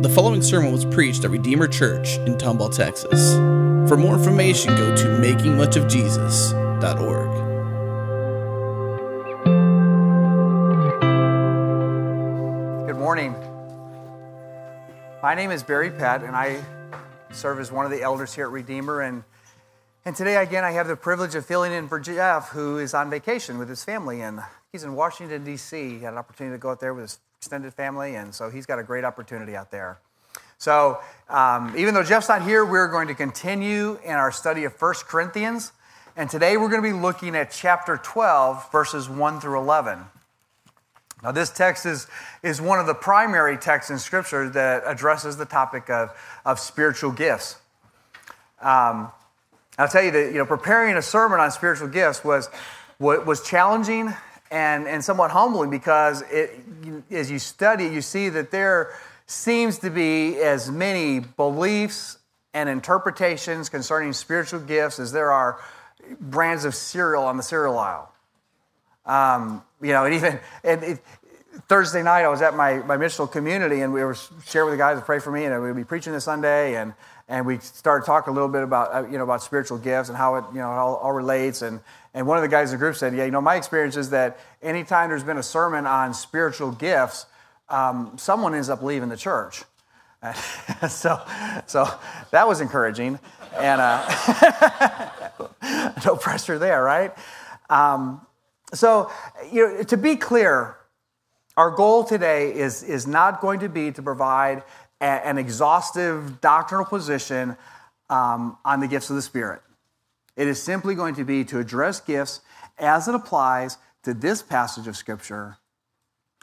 The following sermon was preached at Redeemer Church in Tomball, Texas. For more information, go to makingmuchofjesus.org. Good morning. My name is Barry Pett, and I serve as one of the elders here at Redeemer. And, and today, again, I have the privilege of filling in for Jeff, who is on vacation with his family. And he's in Washington, D.C. He had an opportunity to go out there with his extended family, and so he's got a great opportunity out there. So, um, even though Jeff's not here, we're going to continue in our study of 1 Corinthians. And today we're going to be looking at chapter 12, verses 1 through 11. Now, this text is, is one of the primary texts in Scripture that addresses the topic of, of spiritual gifts. Um, I'll tell you that you know, preparing a sermon on spiritual gifts was, was challenging and, and somewhat humbling because it, as you study, you see that there seems to be as many beliefs and interpretations concerning spiritual gifts as there are brands of cereal on the cereal aisle. Um, you know, and even and it, Thursday night, I was at my, my missional community, and we were sharing with the guys to pray for me, and we'd be preaching this Sunday, and and we started talking a little bit about uh, you know about spiritual gifts and how it you know all, all, relates. And and one of the guys in the group said yeah you know my experience is that anytime there's been a sermon on spiritual gifts um, someone ends up leaving the church. So so that was encouraging. And uh, no pressure there right? Um, so you know to be clear our goal today is is not going to be to provide an exhaustive doctrinal position um, on the gifts of the Spirit. It is simply going to be to address gifts as it applies to this passage of Scripture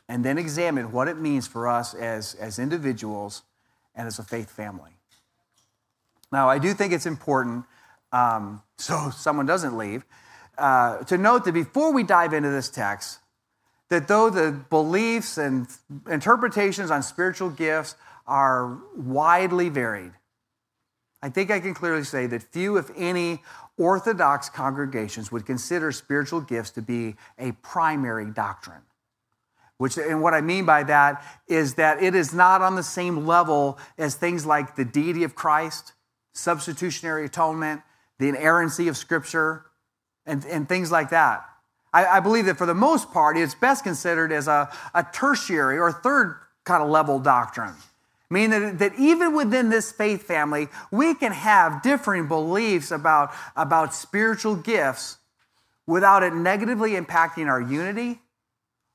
and then examine what it means for us as, as individuals and as a faith family. Now, I do think it's important, um, so someone doesn't leave, uh, to note that before we dive into this text, that though the beliefs and interpretations on spiritual gifts are widely varied. I think I can clearly say that few, if any, Orthodox congregations would consider spiritual gifts to be a primary doctrine. Which, and what I mean by that is that it is not on the same level as things like the deity of Christ, substitutionary atonement, the inerrancy of Scripture, and, and things like that. I, I believe that for the most part, it's best considered as a, a tertiary or third kind of level doctrine. Meaning that, even within this faith family, we can have differing beliefs about, about spiritual gifts without it negatively impacting our unity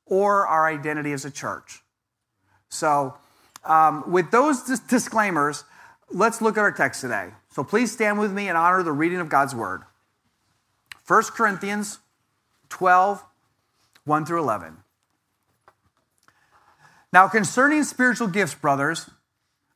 or our identity as a church. So, um, with those dis- disclaimers, let's look at our text today. So, please stand with me and honor the reading of God's word. 1 Corinthians 12, 1 through 11. Now, concerning spiritual gifts, brothers,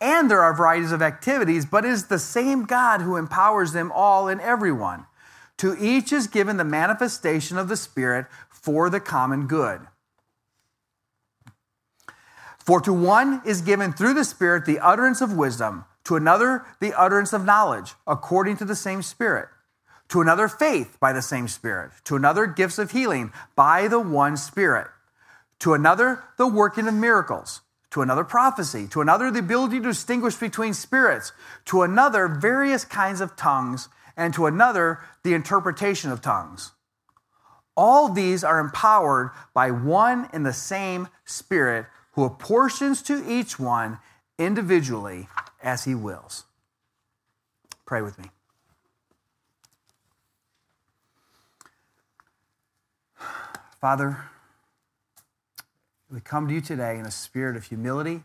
And there are varieties of activities, but it is the same God who empowers them all and everyone. To each is given the manifestation of the Spirit for the common good. For to one is given through the Spirit the utterance of wisdom, to another the utterance of knowledge, according to the same Spirit, to another faith by the same Spirit, to another gifts of healing by the one Spirit, to another the working of miracles to another prophecy, to another the ability to distinguish between spirits, to another various kinds of tongues, and to another the interpretation of tongues. All these are empowered by one and the same Spirit who apportions to each one individually as he wills. Pray with me. Father, we come to you today in a spirit of humility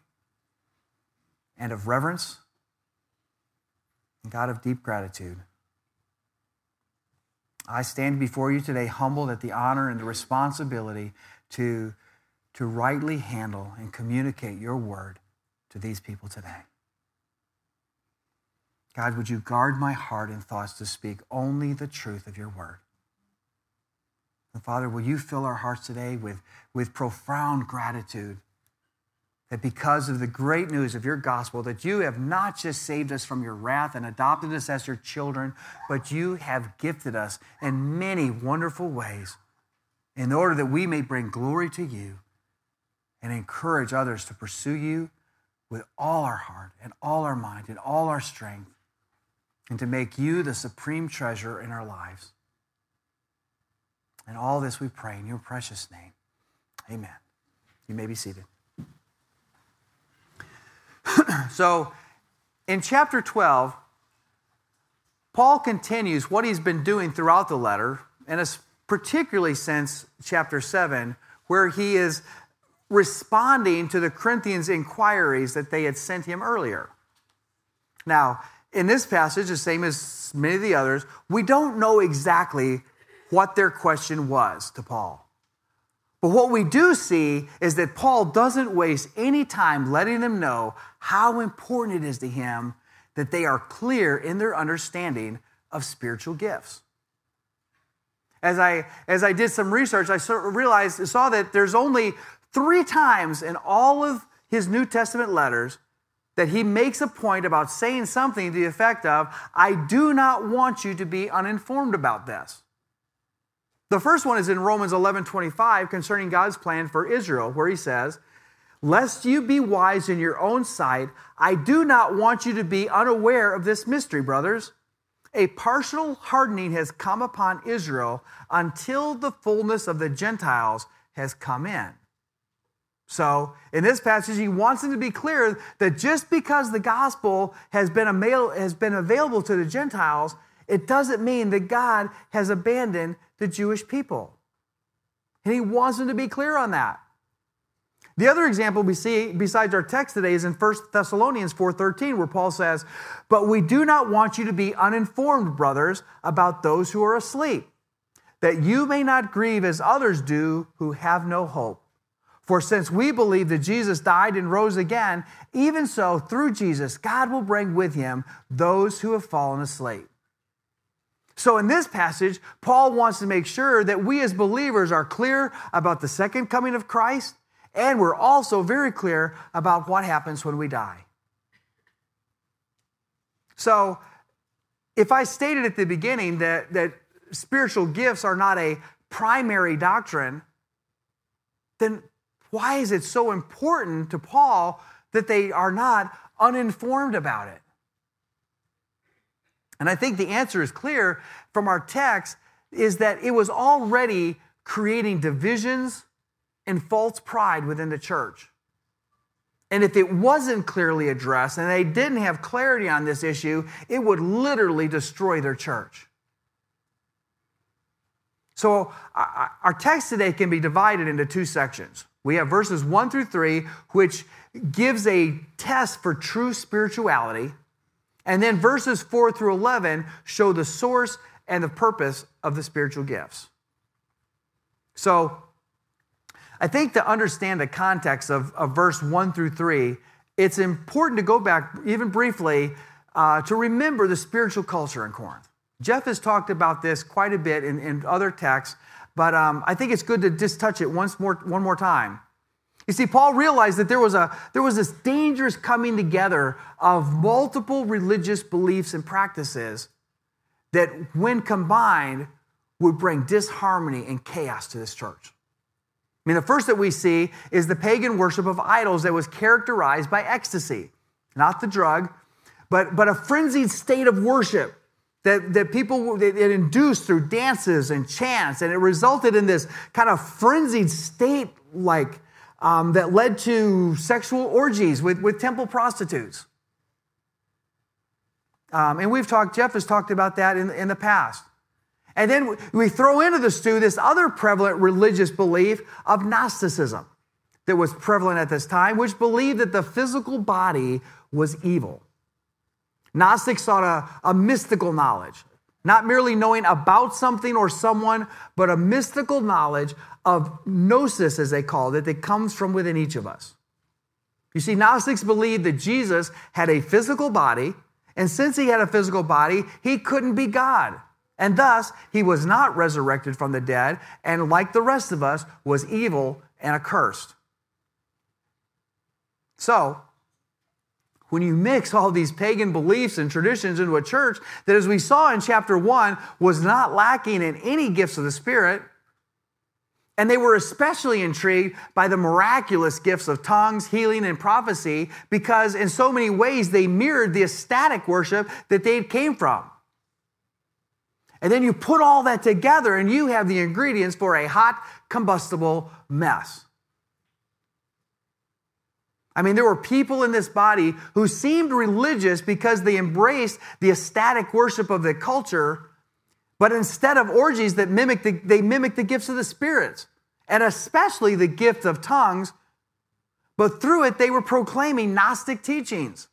and of reverence, and God of deep gratitude. I stand before you today humbled at the honor and the responsibility to, to rightly handle and communicate your word to these people today. God, would you guard my heart and thoughts to speak only the truth of your word? And Father, will you fill our hearts today with, with profound gratitude that because of the great news of your gospel, that you have not just saved us from your wrath and adopted us as your children, but you have gifted us in many wonderful ways in order that we may bring glory to you and encourage others to pursue you with all our heart and all our mind and all our strength and to make you the supreme treasure in our lives. And all this we pray in your precious name. Amen. You may be seated. so, in chapter 12, Paul continues what he's been doing throughout the letter, and it's particularly since chapter 7, where he is responding to the Corinthians' inquiries that they had sent him earlier. Now, in this passage, the same as many of the others, we don't know exactly what their question was to Paul. But what we do see is that Paul doesn't waste any time letting them know how important it is to him that they are clear in their understanding of spiritual gifts. As I, as I did some research, I realized, saw that there's only three times in all of his New Testament letters that he makes a point about saying something to the effect of, I do not want you to be uninformed about this. The first one is in Romans 11 25 concerning God's plan for Israel, where he says, Lest you be wise in your own sight, I do not want you to be unaware of this mystery, brothers. A partial hardening has come upon Israel until the fullness of the Gentiles has come in. So, in this passage, he wants them to be clear that just because the gospel has been, avail- has been available to the Gentiles, it doesn't mean that God has abandoned the Jewish people. And he wants them to be clear on that. The other example we see besides our text today is in 1 Thessalonians 4:13 where Paul says, "But we do not want you to be uninformed, brothers, about those who are asleep, that you may not grieve as others do who have no hope." For since we believe that Jesus died and rose again, even so, through Jesus, God will bring with him those who have fallen asleep. So, in this passage, Paul wants to make sure that we as believers are clear about the second coming of Christ, and we're also very clear about what happens when we die. So, if I stated at the beginning that, that spiritual gifts are not a primary doctrine, then why is it so important to Paul that they are not uninformed about it? And I think the answer is clear from our text is that it was already creating divisions and false pride within the church. And if it wasn't clearly addressed and they didn't have clarity on this issue, it would literally destroy their church. So, our text today can be divided into two sections. We have verses 1 through 3, which gives a test for true spirituality. And then verses 4 through 11 show the source and the purpose of the spiritual gifts. So, I think to understand the context of, of verse 1 through 3, it's important to go back, even briefly, uh, to remember the spiritual culture in Corinth. Jeff has talked about this quite a bit in, in other texts, but um, I think it's good to just touch it once more, one more time. You see, Paul realized that there was, a, there was this dangerous coming together of multiple religious beliefs and practices that, when combined, would bring disharmony and chaos to this church. I mean, the first that we see is the pagan worship of idols that was characterized by ecstasy, not the drug, but, but a frenzied state of worship that, that people it induced through dances and chants, and it resulted in this kind of frenzied state like um, that led to sexual orgies with, with temple prostitutes. Um, and we've talked, Jeff has talked about that in, in the past. And then we throw into the stew this other prevalent religious belief of Gnosticism that was prevalent at this time, which believed that the physical body was evil. Gnostics sought a, a mystical knowledge, not merely knowing about something or someone, but a mystical knowledge of gnosis, as they called it, that comes from within each of us. You see, Gnostics believed that Jesus had a physical body And since he had a physical body, he couldn't be God. And thus, he was not resurrected from the dead, and like the rest of us, was evil and accursed. So, when you mix all these pagan beliefs and traditions into a church that, as we saw in chapter one, was not lacking in any gifts of the Spirit, and they were especially intrigued by the miraculous gifts of tongues, healing, and prophecy because, in so many ways, they mirrored the ecstatic worship that they came from. And then you put all that together, and you have the ingredients for a hot, combustible mess. I mean, there were people in this body who seemed religious because they embraced the ecstatic worship of the culture, but instead of orgies that mimic the, they mimic the gifts of the spirits, and especially the gift of tongues. But through it, they were proclaiming Gnostic teachings.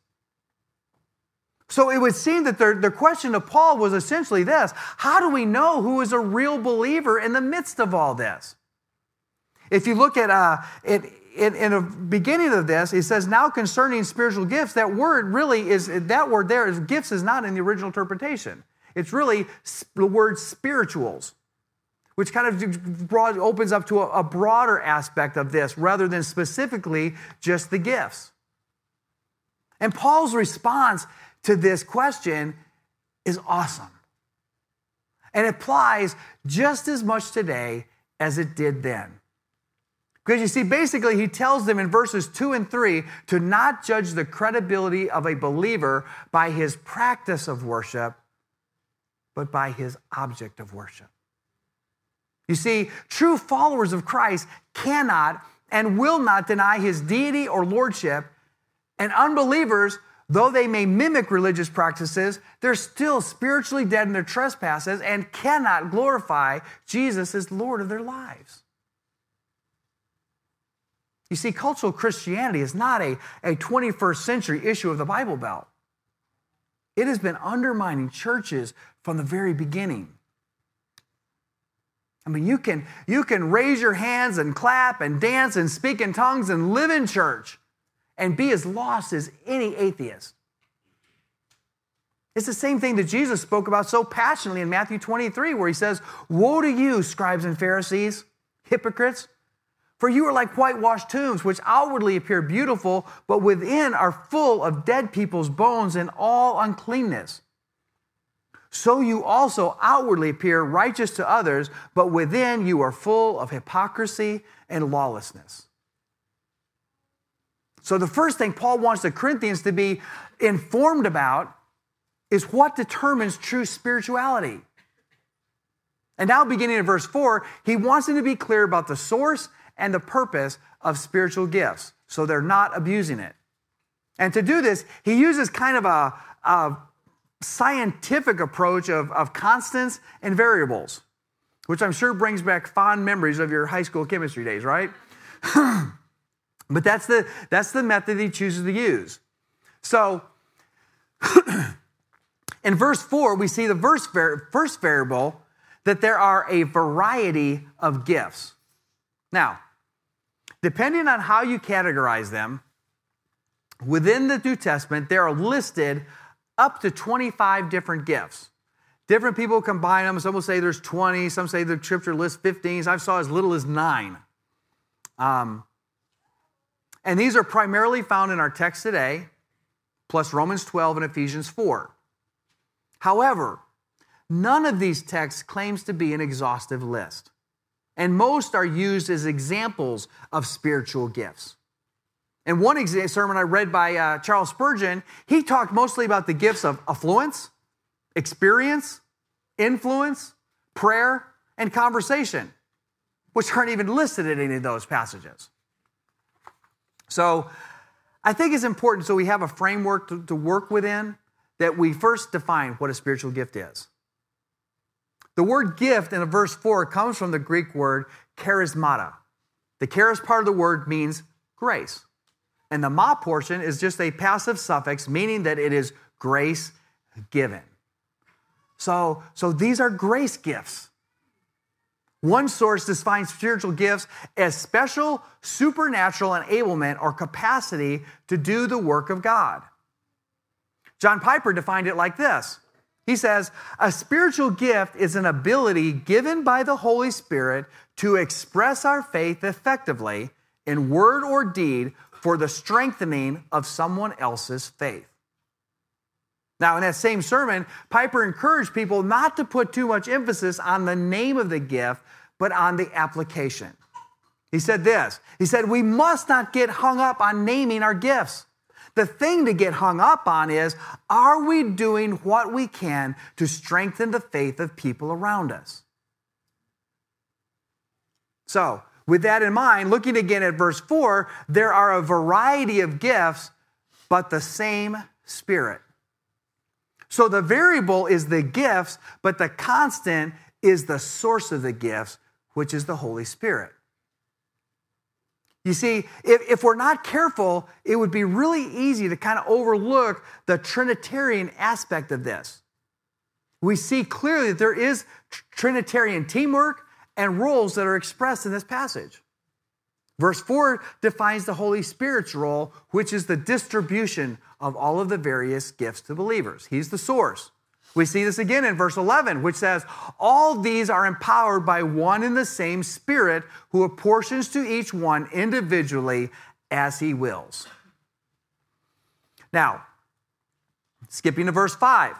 So it would seem that their, their question to Paul was essentially this How do we know who is a real believer in the midst of all this? If you look at uh, it, in, in the beginning of this, he says, now concerning spiritual gifts, that word really is, that word there is gifts is not in the original interpretation. It's really the word spirituals, which kind of broad, opens up to a, a broader aspect of this rather than specifically just the gifts. And Paul's response to this question is awesome. And it applies just as much today as it did then. Because you see, basically, he tells them in verses two and three to not judge the credibility of a believer by his practice of worship, but by his object of worship. You see, true followers of Christ cannot and will not deny his deity or lordship, and unbelievers, though they may mimic religious practices, they're still spiritually dead in their trespasses and cannot glorify Jesus as Lord of their lives. You see, cultural Christianity is not a, a 21st century issue of the Bible Belt. It has been undermining churches from the very beginning. I mean, you can, you can raise your hands and clap and dance and speak in tongues and live in church and be as lost as any atheist. It's the same thing that Jesus spoke about so passionately in Matthew 23, where he says, Woe to you, scribes and Pharisees, hypocrites! For you are like whitewashed tombs, which outwardly appear beautiful, but within are full of dead people's bones and all uncleanness. So you also outwardly appear righteous to others, but within you are full of hypocrisy and lawlessness. So, the first thing Paul wants the Corinthians to be informed about is what determines true spirituality. And now, beginning in verse 4, he wants them to be clear about the source and the purpose of spiritual gifts so they're not abusing it. And to do this, he uses kind of a, a scientific approach of, of constants and variables, which I'm sure brings back fond memories of your high school chemistry days, right? but that's the, that's the method he chooses to use. So, in verse 4, we see the verse, first variable that there are a variety of gifts. Now, depending on how you categorize them, within the New Testament, there are listed up to 25 different gifts. Different people combine them. Some will say there's 20, some say the scripture lists 15. I saw as little as nine. Um, and these are primarily found in our text today, plus Romans 12 and Ephesians 4. However, none of these texts claims to be an exhaustive list and most are used as examples of spiritual gifts. And one sermon I read by uh, Charles Spurgeon, he talked mostly about the gifts of affluence, experience, influence, prayer, and conversation, which aren't even listed in any of those passages. So I think it's important so we have a framework to, to work within that we first define what a spiritual gift is. The word gift in verse 4 comes from the Greek word charismata. The charis part of the word means grace. And the ma portion is just a passive suffix, meaning that it is grace given. So, so these are grace gifts. One source defines spiritual gifts as special supernatural enablement or capacity to do the work of God. John Piper defined it like this He says, A spiritual gift is an ability given by the Holy Spirit to express our faith effectively in word or deed for the strengthening of someone else's faith. Now, in that same sermon, Piper encouraged people not to put too much emphasis on the name of the gift, but on the application. He said this He said, We must not get hung up on naming our gifts. The thing to get hung up on is are we doing what we can to strengthen the faith of people around us? So, with that in mind, looking again at verse 4, there are a variety of gifts, but the same Spirit. So the variable is the gifts, but the constant is the source of the gifts, which is the Holy Spirit. You see, if, if we're not careful, it would be really easy to kind of overlook the Trinitarian aspect of this. We see clearly that there is Trinitarian teamwork and roles that are expressed in this passage. Verse 4 defines the Holy Spirit's role, which is the distribution of all of the various gifts to believers. He's the source. We see this again in verse 11, which says, All these are empowered by one and the same Spirit who apportions to each one individually as he wills. Now, skipping to verse 5.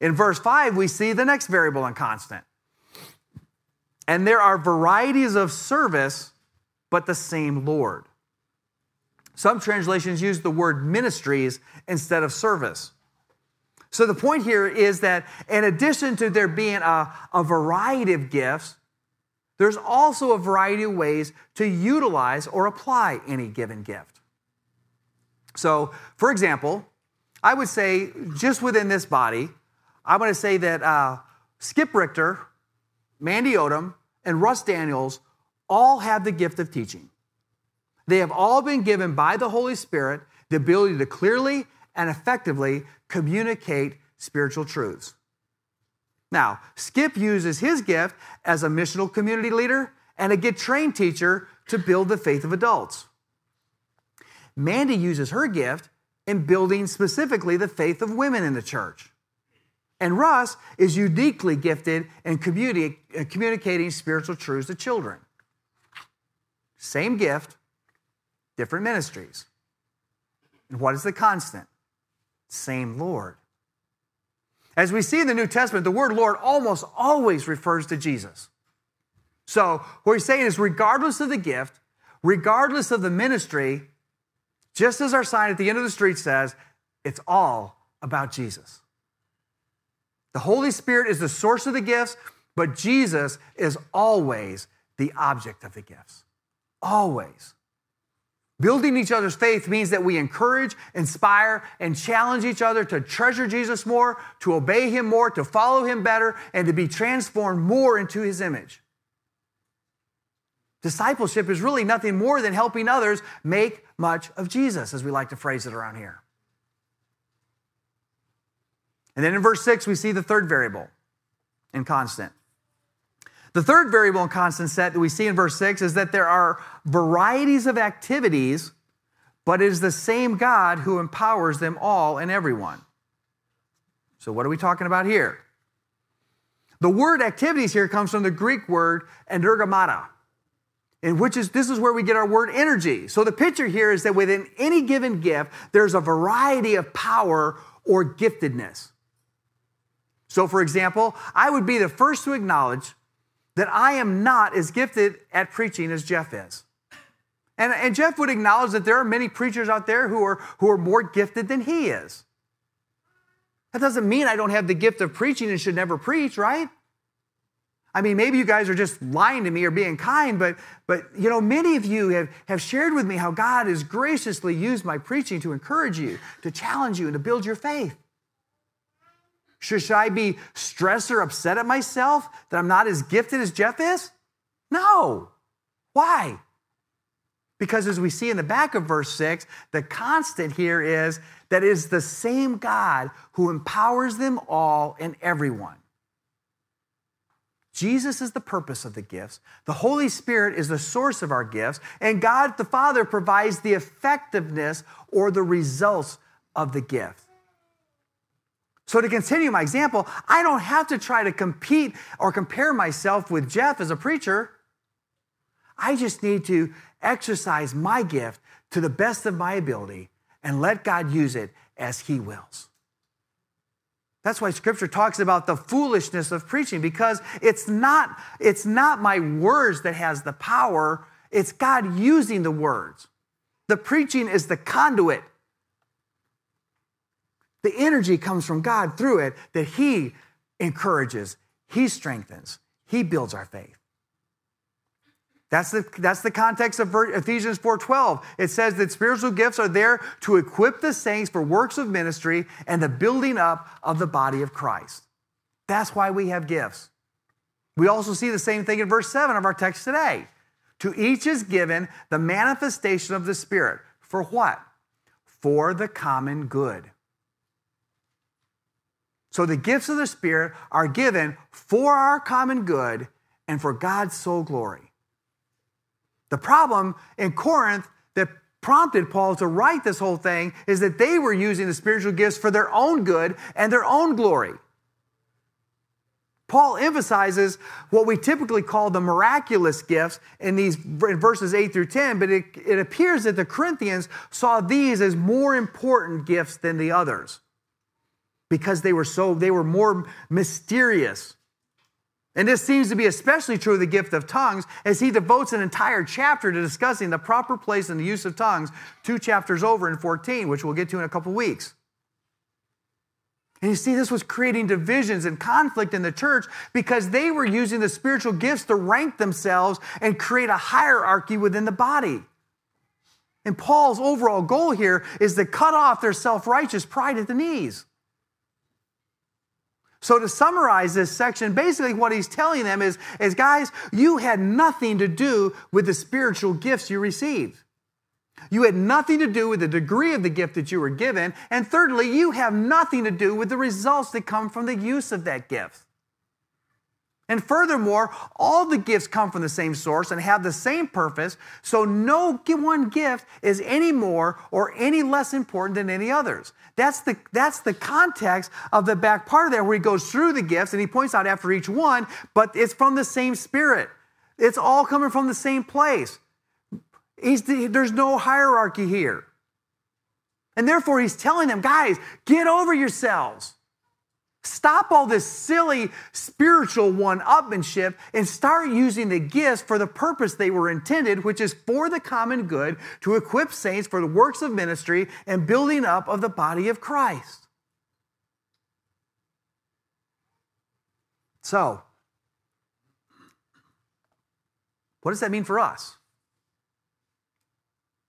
In verse 5, we see the next variable and constant. And there are varieties of service, but the same Lord. Some translations use the word ministries instead of service. So the point here is that in addition to there being a, a variety of gifts, there's also a variety of ways to utilize or apply any given gift. So, for example, I would say just within this body, I want to say that uh, Skip Richter Mandy Odom, and Russ Daniels all have the gift of teaching. They have all been given by the Holy Spirit the ability to clearly and effectively communicate spiritual truths. Now, Skip uses his gift as a missional community leader and a get trained teacher to build the faith of adults. Mandy uses her gift in building specifically the faith of women in the church. And Russ is uniquely gifted in uh, communicating spiritual truths to children. Same gift, different ministries. And what is the constant? Same Lord. As we see in the New Testament, the word Lord almost always refers to Jesus. So, what he's saying is, regardless of the gift, regardless of the ministry, just as our sign at the end of the street says, it's all about Jesus. The Holy Spirit is the source of the gifts, but Jesus is always the object of the gifts. Always. Building each other's faith means that we encourage, inspire, and challenge each other to treasure Jesus more, to obey him more, to follow him better, and to be transformed more into his image. Discipleship is really nothing more than helping others make much of Jesus, as we like to phrase it around here. And then in verse 6, we see the third variable in constant. The third variable in constant set that we see in verse 6 is that there are varieties of activities, but it is the same God who empowers them all and everyone. So, what are we talking about here? The word activities here comes from the Greek word energemata, in which is this is where we get our word energy. So the picture here is that within any given gift, there's a variety of power or giftedness. So, for example, I would be the first to acknowledge that I am not as gifted at preaching as Jeff is. And, and Jeff would acknowledge that there are many preachers out there who are, who are more gifted than he is. That doesn't mean I don't have the gift of preaching and should never preach, right? I mean, maybe you guys are just lying to me or being kind, but, but you know, many of you have, have shared with me how God has graciously used my preaching to encourage you, to challenge you, and to build your faith. Should, should I be stressed or upset at myself that I'm not as gifted as Jeff is? No. Why? Because as we see in the back of verse 6, the constant here is that it is the same God who empowers them all and everyone. Jesus is the purpose of the gifts. The Holy Spirit is the source of our gifts. And God the Father provides the effectiveness or the results of the gift. So, to continue my example, I don't have to try to compete or compare myself with Jeff as a preacher. I just need to exercise my gift to the best of my ability and let God use it as He wills. That's why scripture talks about the foolishness of preaching because it's not, it's not my words that has the power, it's God using the words. The preaching is the conduit. The energy comes from God through it that He encourages, He strengthens, He builds our faith. That's the, that's the context of Ephesians 4:12. It says that spiritual gifts are there to equip the saints for works of ministry and the building up of the body of Christ. That's why we have gifts. We also see the same thing in verse 7 of our text today. To each is given the manifestation of the Spirit. For what? For the common good. So the gifts of the Spirit are given for our common good and for God's sole glory. The problem in Corinth that prompted Paul to write this whole thing is that they were using the spiritual gifts for their own good and their own glory. Paul emphasizes what we typically call the miraculous gifts in these in verses 8 through 10, but it, it appears that the Corinthians saw these as more important gifts than the others because they were so they were more mysterious and this seems to be especially true of the gift of tongues, as he devotes an entire chapter to discussing the proper place and the use of tongues, two chapters over in 14, which we'll get to in a couple weeks. And you see, this was creating divisions and conflict in the church because they were using the spiritual gifts to rank themselves and create a hierarchy within the body. And Paul's overall goal here is to cut off their self righteous pride at the knees. So, to summarize this section, basically what he's telling them is, is guys, you had nothing to do with the spiritual gifts you received. You had nothing to do with the degree of the gift that you were given. And thirdly, you have nothing to do with the results that come from the use of that gift. And furthermore, all the gifts come from the same source and have the same purpose, so no one gift is any more or any less important than any others. That's the, that's the context of the back part of there where he goes through the gifts and he points out after each one, but it's from the same spirit. It's all coming from the same place. The, there's no hierarchy here. And therefore, he's telling them, guys, get over yourselves. Stop all this silly spiritual one upmanship and start using the gifts for the purpose they were intended, which is for the common good, to equip saints for the works of ministry and building up of the body of Christ. So, what does that mean for us?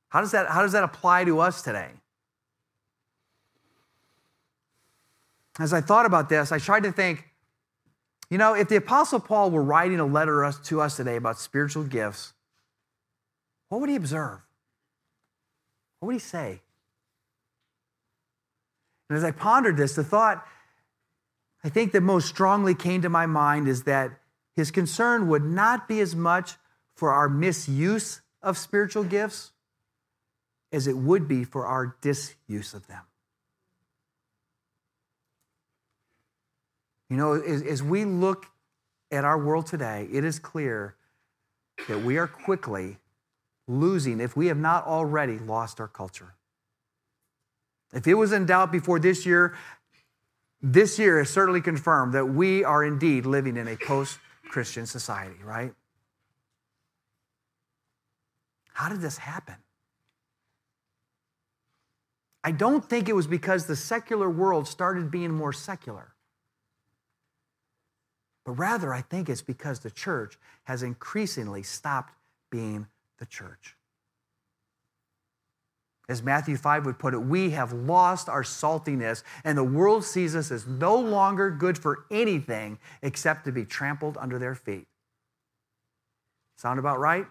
How does that, how does that apply to us today? As I thought about this, I tried to think, you know, if the Apostle Paul were writing a letter to us today about spiritual gifts, what would he observe? What would he say? And as I pondered this, the thought I think that most strongly came to my mind is that his concern would not be as much for our misuse of spiritual gifts as it would be for our disuse of them. You know, as, as we look at our world today, it is clear that we are quickly losing, if we have not already lost our culture. If it was in doubt before this year, this year has certainly confirmed that we are indeed living in a post Christian society, right? How did this happen? I don't think it was because the secular world started being more secular. But rather, I think it's because the church has increasingly stopped being the church. As Matthew 5 would put it, we have lost our saltiness, and the world sees us as no longer good for anything except to be trampled under their feet. Sound about right?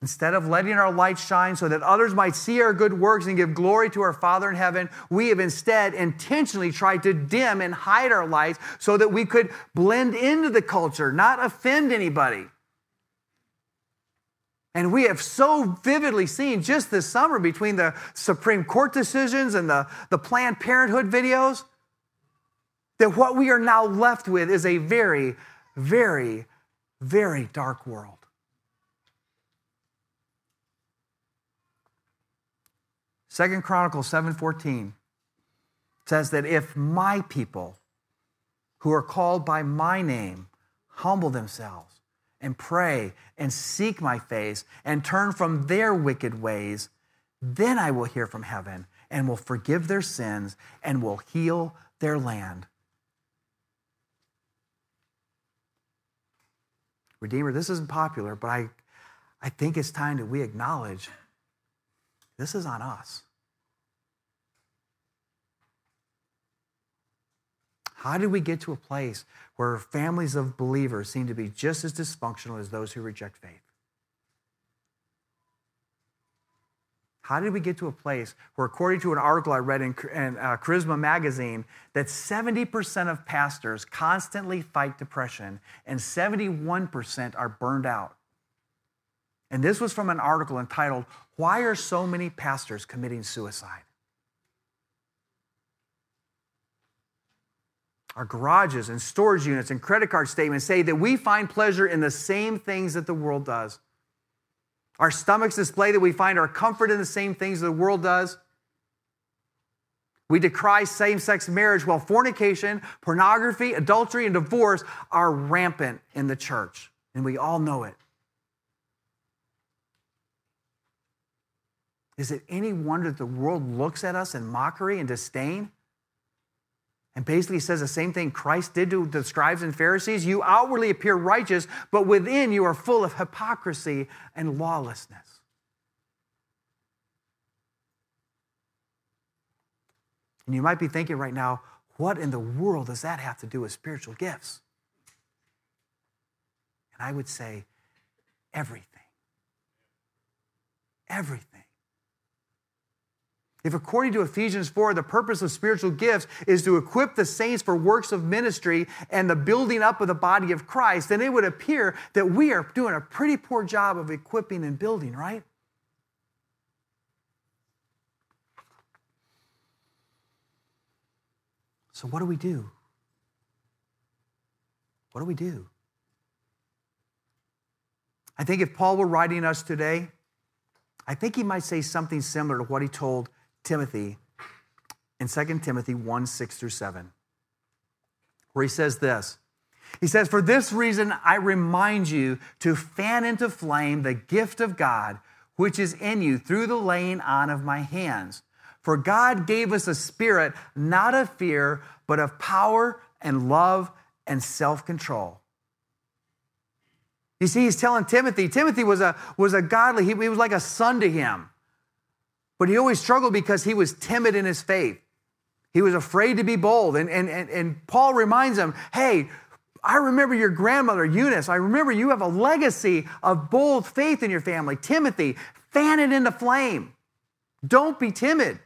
Instead of letting our light shine so that others might see our good works and give glory to our Father in heaven, we have instead intentionally tried to dim and hide our lights so that we could blend into the culture, not offend anybody. And we have so vividly seen just this summer between the Supreme Court decisions and the, the Planned Parenthood videos that what we are now left with is a very, very, very dark world. Second Chronicles 7:14 says that if my people who are called by my name humble themselves and pray and seek my face and turn from their wicked ways, then I will hear from heaven and will forgive their sins and will heal their land. Redeemer, this isn't popular, but I, I think it's time that we acknowledge this is on us. How did we get to a place where families of believers seem to be just as dysfunctional as those who reject faith? How did we get to a place where, according to an article I read in, in uh, Charisma magazine, that 70% of pastors constantly fight depression and 71% are burned out? And this was from an article entitled, Why Are So Many Pastors Committing Suicide? Our garages and storage units and credit card statements say that we find pleasure in the same things that the world does. Our stomachs display that we find our comfort in the same things that the world does. We decry same sex marriage while fornication, pornography, adultery, and divorce are rampant in the church. And we all know it. Is it any wonder that the world looks at us in mockery and disdain? And basically says the same thing Christ did to the scribes and Pharisees. You outwardly appear righteous, but within you are full of hypocrisy and lawlessness. And you might be thinking right now, what in the world does that have to do with spiritual gifts? And I would say, everything. Everything. If, according to Ephesians 4, the purpose of spiritual gifts is to equip the saints for works of ministry and the building up of the body of Christ, then it would appear that we are doing a pretty poor job of equipping and building, right? So, what do we do? What do we do? I think if Paul were writing us today, I think he might say something similar to what he told Timothy in 2 Timothy 1 6 through 7, where he says this. He says, For this reason, I remind you to fan into flame the gift of God which is in you through the laying on of my hands. For God gave us a spirit not of fear, but of power and love and self control. You see, he's telling Timothy, Timothy was a, was a godly, he, he was like a son to him. But he always struggled because he was timid in his faith. He was afraid to be bold. And, and, and, and Paul reminds him hey, I remember your grandmother, Eunice. I remember you have a legacy of bold faith in your family. Timothy, fan it into flame. Don't be timid.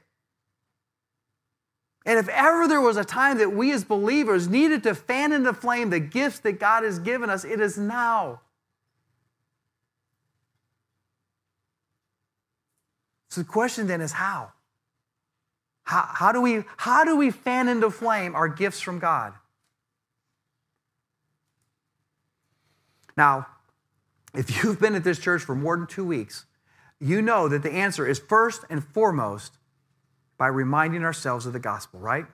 And if ever there was a time that we as believers needed to fan into flame the gifts that God has given us, it is now. So the question then is how? How, how, do we, how do we fan into flame our gifts from God? Now, if you've been at this church for more than two weeks, you know that the answer is first and foremost by reminding ourselves of the gospel, right?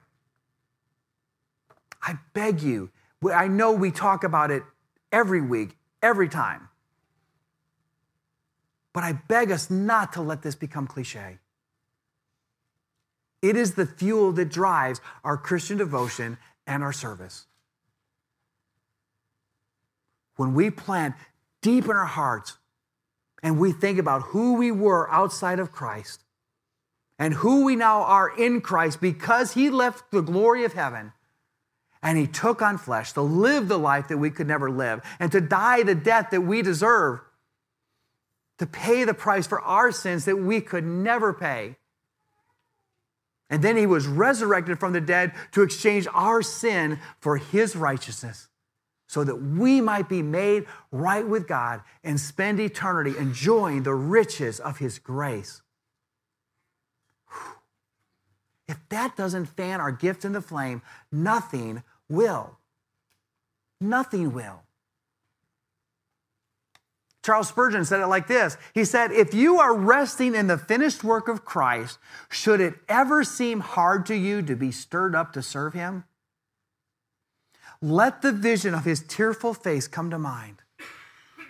I beg you, I know we talk about it every week, every time. But I beg us not to let this become cliche. It is the fuel that drives our Christian devotion and our service. When we plant deep in our hearts and we think about who we were outside of Christ and who we now are in Christ because He left the glory of heaven and He took on flesh to live the life that we could never live and to die the death that we deserve to pay the price for our sins that we could never pay. And then he was resurrected from the dead to exchange our sin for his righteousness. so that we might be made right with God and spend eternity enjoying the riches of His grace. If that doesn't fan our gift in the flame, nothing will. Nothing will. Charles Spurgeon said it like this He said, If you are resting in the finished work of Christ, should it ever seem hard to you to be stirred up to serve Him? Let the vision of His tearful face come to mind.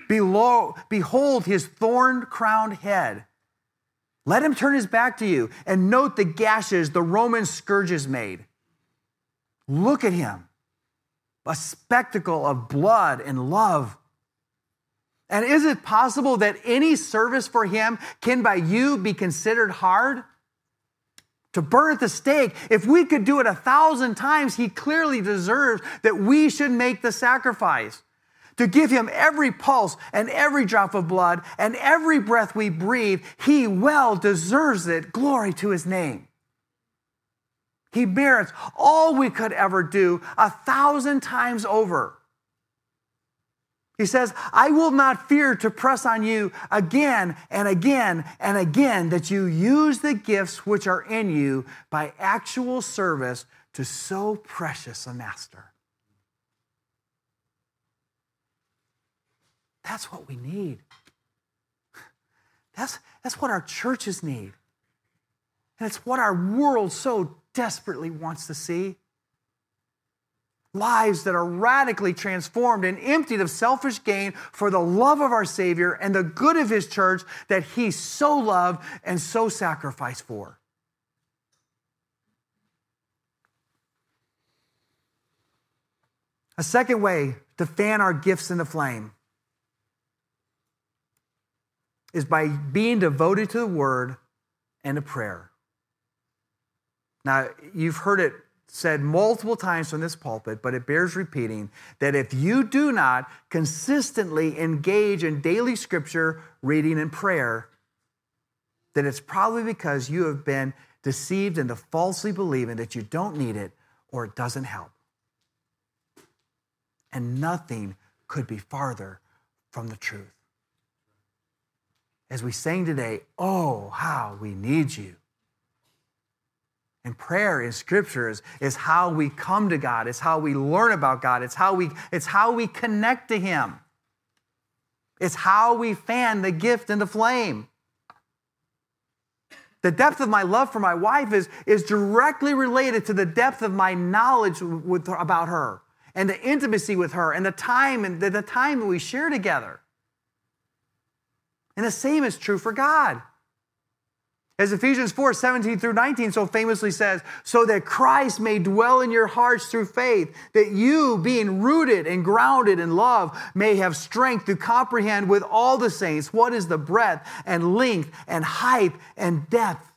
Below, behold His thorn crowned head. Let Him turn His back to you and note the gashes the Roman scourges made. Look at Him, a spectacle of blood and love and is it possible that any service for him can by you be considered hard? To burn at the stake, if we could do it a thousand times, he clearly deserves that we should make the sacrifice. To give him every pulse and every drop of blood and every breath we breathe, he well deserves it. Glory to his name. He merits all we could ever do a thousand times over. He says, I will not fear to press on you again and again and again that you use the gifts which are in you by actual service to so precious a master. That's what we need. That's, that's what our churches need. And it's what our world so desperately wants to see lives that are radically transformed and emptied of selfish gain for the love of our Savior and the good of His church that He so loved and so sacrificed for. A second way to fan our gifts in the flame is by being devoted to the Word and to prayer. Now, you've heard it said multiple times from this pulpit, but it bears repeating that if you do not consistently engage in daily scripture reading and prayer, then it's probably because you have been deceived into falsely believing that you don't need it or it doesn't help. And nothing could be farther from the truth. As we sang today, oh, how we need you. And prayer in scripture is, is how we come to God. It's how we learn about God. It's how we, it's how we connect to Him. It's how we fan the gift in the flame. The depth of my love for my wife is, is directly related to the depth of my knowledge with, about her and the intimacy with her and the time and the, the time that we share together. And the same is true for God. As Ephesians 4 17 through 19 so famously says, so that Christ may dwell in your hearts through faith, that you, being rooted and grounded in love, may have strength to comprehend with all the saints what is the breadth and length and height and depth,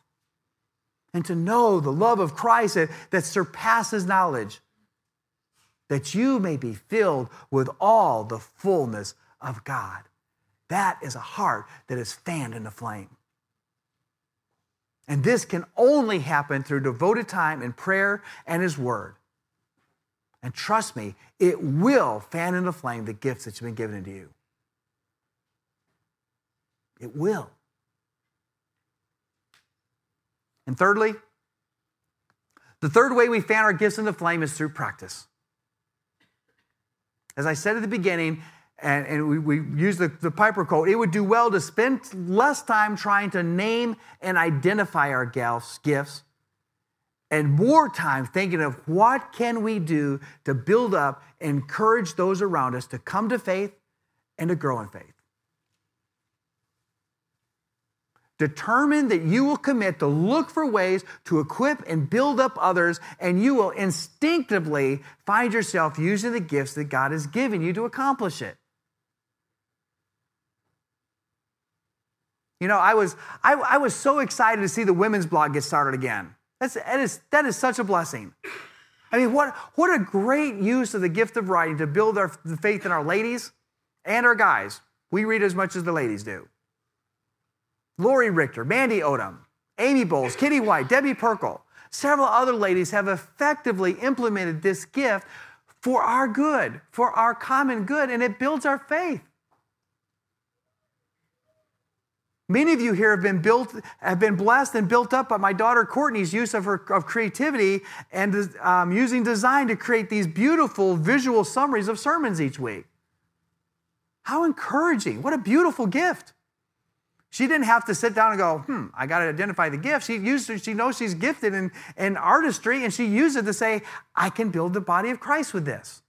and to know the love of Christ that, that surpasses knowledge, that you may be filled with all the fullness of God. That is a heart that is fanned in the flame. And this can only happen through devoted time in prayer and His Word. And trust me, it will fan into flame the gifts that have been given to you. It will. And thirdly, the third way we fan our gifts into flame is through practice. As I said at the beginning, and, and we, we use the, the Piper quote, it would do well to spend less time trying to name and identify our gifts and more time thinking of what can we do to build up, encourage those around us to come to faith and to grow in faith. Determine that you will commit to look for ways to equip and build up others, and you will instinctively find yourself using the gifts that God has given you to accomplish it. You know, I was, I, I was so excited to see the women's blog get started again. That's, that, is, that is such a blessing. I mean, what, what a great use of the gift of writing to build our faith in our ladies and our guys. We read as much as the ladies do. Lori Richter, Mandy Odom, Amy Bowles, Kitty White, Debbie Perkle, several other ladies have effectively implemented this gift for our good, for our common good, and it builds our faith. Many of you here have been built, have been blessed and built up by my daughter Courtney's use of her of creativity and um, using design to create these beautiful visual summaries of sermons each week. How encouraging! What a beautiful gift. She didn't have to sit down and go, hmm, I got to identify the gift. She used she knows she's gifted in, in artistry, and she used it to say, I can build the body of Christ with this.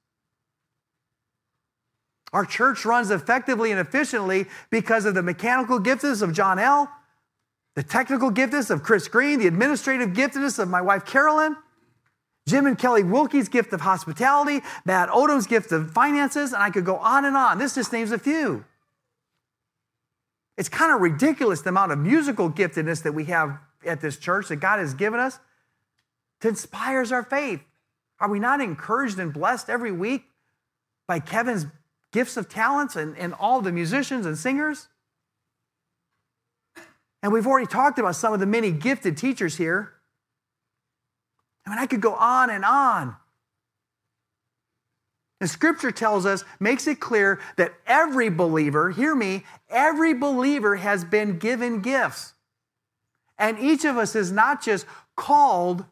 Our church runs effectively and efficiently because of the mechanical giftedness of John L., the technical giftedness of Chris Green, the administrative giftedness of my wife Carolyn, Jim and Kelly Wilkie's gift of hospitality, Matt Odom's gift of finances, and I could go on and on. This just names a few. It's kind of ridiculous the amount of musical giftedness that we have at this church that God has given us to inspires our faith. Are we not encouraged and blessed every week by Kevin's gifts of talents and, and all the musicians and singers. And we've already talked about some of the many gifted teachers here. I mean, I could go on and on. And scripture tells us, makes it clear that every believer, hear me, every believer has been given gifts. And each of us is not just called,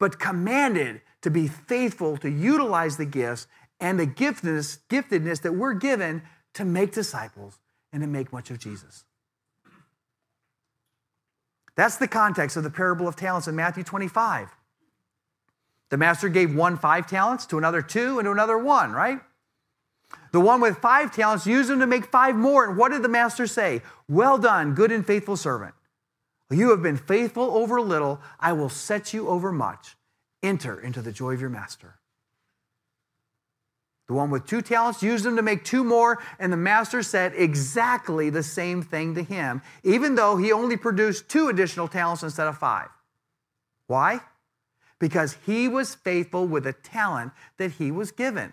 but commanded to be faithful to utilize the gifts and the giftedness, giftedness that we're given to make disciples and to make much of Jesus. That's the context of the parable of talents in Matthew 25. The master gave one five talents, to another two, and to another one, right? The one with five talents used them to make five more. And what did the master say? Well done, good and faithful servant. You have been faithful over little, I will set you over much. Enter into the joy of your master. The one with two talents used them to make two more, and the master said exactly the same thing to him, even though he only produced two additional talents instead of five. Why? Because he was faithful with the talent that he was given.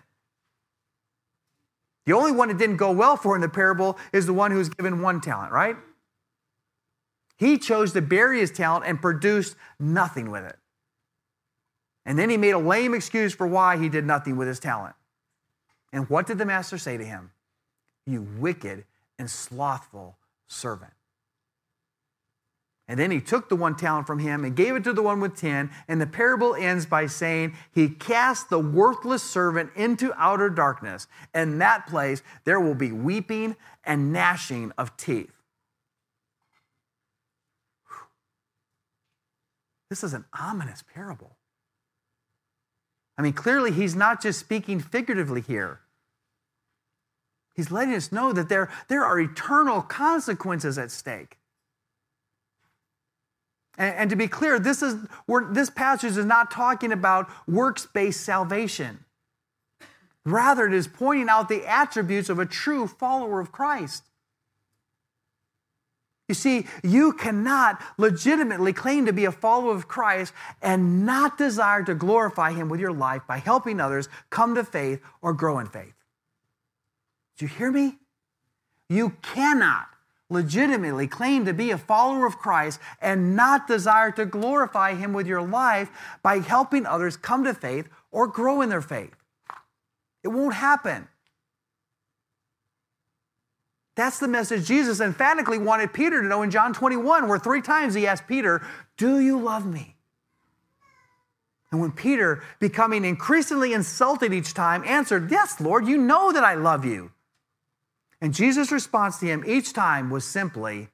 The only one it didn't go well for in the parable is the one who's given one talent, right? He chose to bury his talent and produced nothing with it. And then he made a lame excuse for why he did nothing with his talent. And what did the master say to him? You wicked and slothful servant. And then he took the one talent from him and gave it to the one with ten. And the parable ends by saying, He cast the worthless servant into outer darkness. In that place, there will be weeping and gnashing of teeth. This is an ominous parable. I mean, clearly, he's not just speaking figuratively here. He's letting us know that there, there are eternal consequences at stake. And, and to be clear, this, is, this passage is not talking about works based salvation. Rather, it is pointing out the attributes of a true follower of Christ. You see, you cannot legitimately claim to be a follower of Christ and not desire to glorify Him with your life by helping others come to faith or grow in faith. Do you hear me? You cannot legitimately claim to be a follower of Christ and not desire to glorify Him with your life by helping others come to faith or grow in their faith. It won't happen. That's the message Jesus emphatically wanted Peter to know in John 21, where three times he asked Peter, Do you love me? And when Peter, becoming increasingly insulted each time, answered, Yes, Lord, you know that I love you. And Jesus' response to him each time was simply,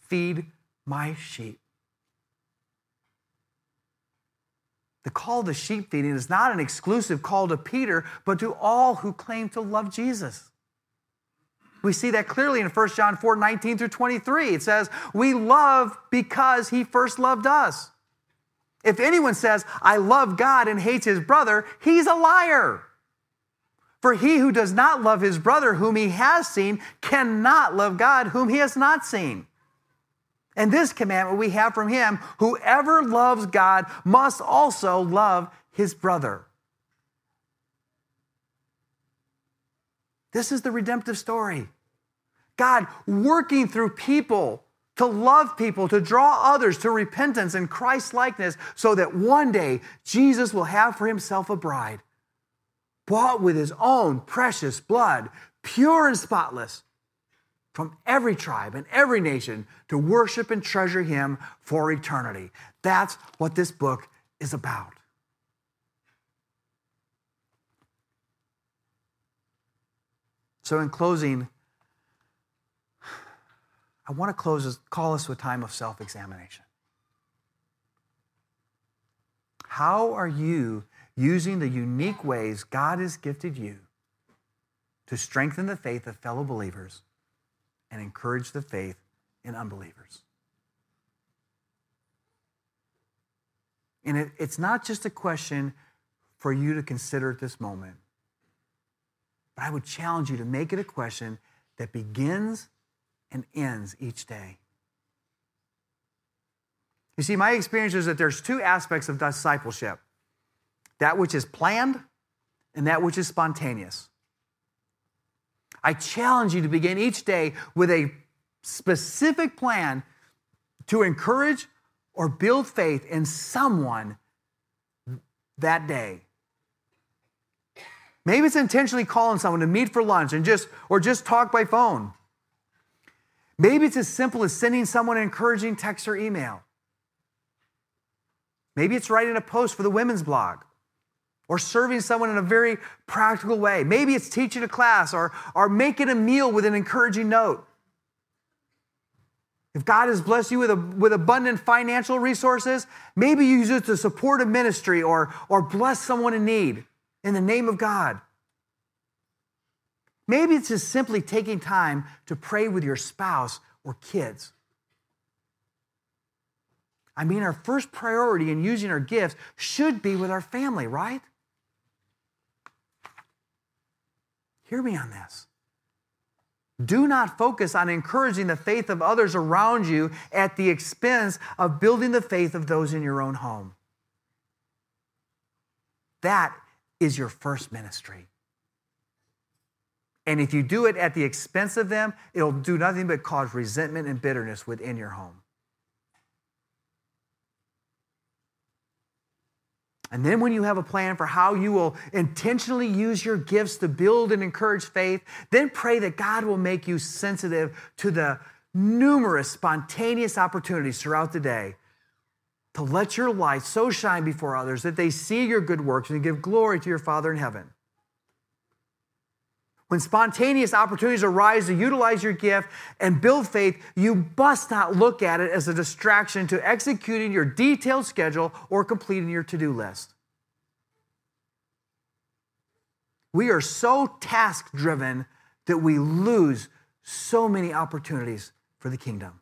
Feed my sheep. The call to sheep feeding is not an exclusive call to Peter, but to all who claim to love Jesus. We see that clearly in 1 John 4 19 through 23. It says, We love because he first loved us. If anyone says, I love God and hates his brother, he's a liar. For he who does not love his brother whom he has seen cannot love God whom he has not seen. And this commandment we have from him whoever loves God must also love his brother. This is the redemptive story. God working through people to love people, to draw others to repentance and Christ likeness, so that one day Jesus will have for himself a bride, bought with his own precious blood, pure and spotless, from every tribe and every nation to worship and treasure him for eternity. That's what this book is about. So, in closing, I want to close, call us to a time of self examination. How are you using the unique ways God has gifted you to strengthen the faith of fellow believers and encourage the faith in unbelievers? And it, it's not just a question for you to consider at this moment, but I would challenge you to make it a question that begins and ends each day. You see, my experience is that there's two aspects of discipleship that which is planned and that which is spontaneous. I challenge you to begin each day with a specific plan to encourage or build faith in someone that day. Maybe it's intentionally calling someone to meet for lunch and just or just talk by phone. Maybe it's as simple as sending someone an encouraging text or email. Maybe it's writing a post for the women's blog or serving someone in a very practical way. Maybe it's teaching a class or, or making a meal with an encouraging note. If God has blessed you with, a, with abundant financial resources, maybe you use it to support a ministry or, or bless someone in need in the name of God. Maybe it's just simply taking time to pray with your spouse or kids. I mean, our first priority in using our gifts should be with our family, right? Hear me on this. Do not focus on encouraging the faith of others around you at the expense of building the faith of those in your own home. That is your first ministry. And if you do it at the expense of them, it'll do nothing but cause resentment and bitterness within your home. And then, when you have a plan for how you will intentionally use your gifts to build and encourage faith, then pray that God will make you sensitive to the numerous spontaneous opportunities throughout the day to let your light so shine before others that they see your good works and give glory to your Father in heaven. When spontaneous opportunities arise to utilize your gift and build faith, you must not look at it as a distraction to executing your detailed schedule or completing your to do list. We are so task driven that we lose so many opportunities for the kingdom.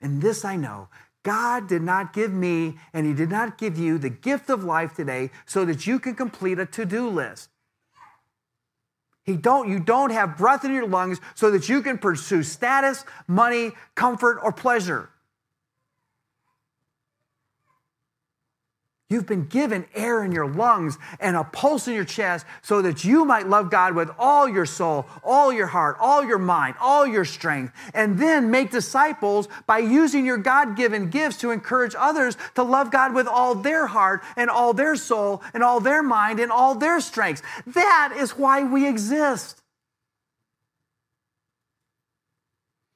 And this I know God did not give me and He did not give you the gift of life today so that you can complete a to do list. He don't, you don't have breath in your lungs so that you can pursue status, money, comfort, or pleasure. You've been given air in your lungs and a pulse in your chest so that you might love God with all your soul, all your heart, all your mind, all your strength, and then make disciples by using your God given gifts to encourage others to love God with all their heart and all their soul and all their mind and all their strengths. That is why we exist.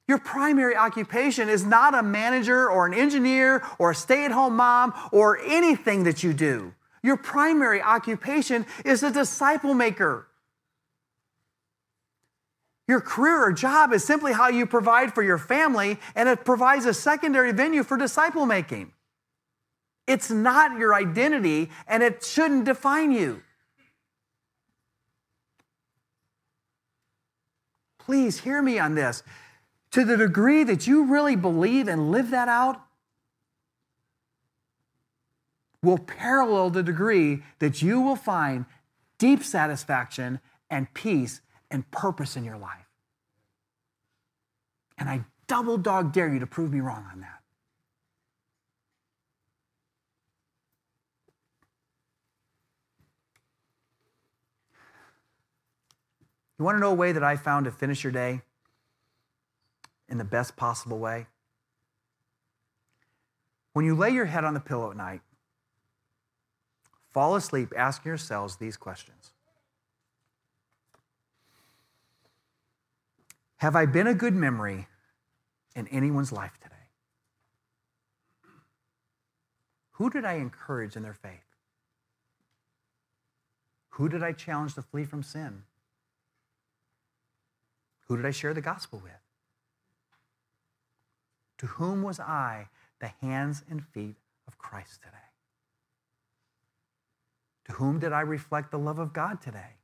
Your primary occupation is not a manager or an engineer or a stay at home mom or anything that you do. Your primary occupation is a disciple maker. Your career or job is simply how you provide for your family, and it provides a secondary venue for disciple making. It's not your identity, and it shouldn't define you. Please hear me on this to the degree that you really believe and live that out, will parallel the degree that you will find deep satisfaction and peace and purpose in your life. And I double dog dare you to prove me wrong on that. You want to know a way that I found to finish your day? In the best possible way? When you lay your head on the pillow at night, fall asleep asking yourselves these questions Have I been a good memory in anyone's life today? Who did I encourage in their faith? Who did I challenge to flee from sin? Who did I share the gospel with? To whom was I the hands and feet of Christ today? To whom did I reflect the love of God today?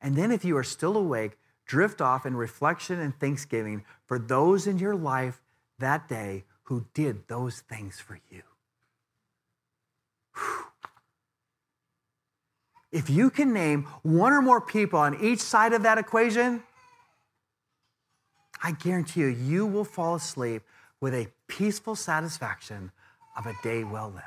And then, if you are still awake, drift off in reflection and thanksgiving for those in your life that day who did those things for you. Whew. If you can name one or more people on each side of that equation, I guarantee you, you will fall asleep with a peaceful satisfaction of a day well lived.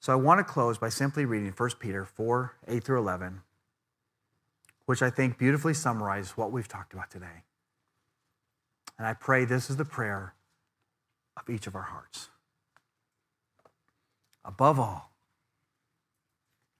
So I want to close by simply reading 1 Peter 4 8 through 11, which I think beautifully summarizes what we've talked about today. And I pray this is the prayer of each of our hearts. Above all,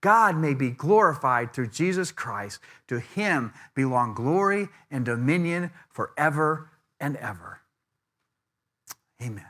God may be glorified through Jesus Christ. To him belong glory and dominion forever and ever. Amen.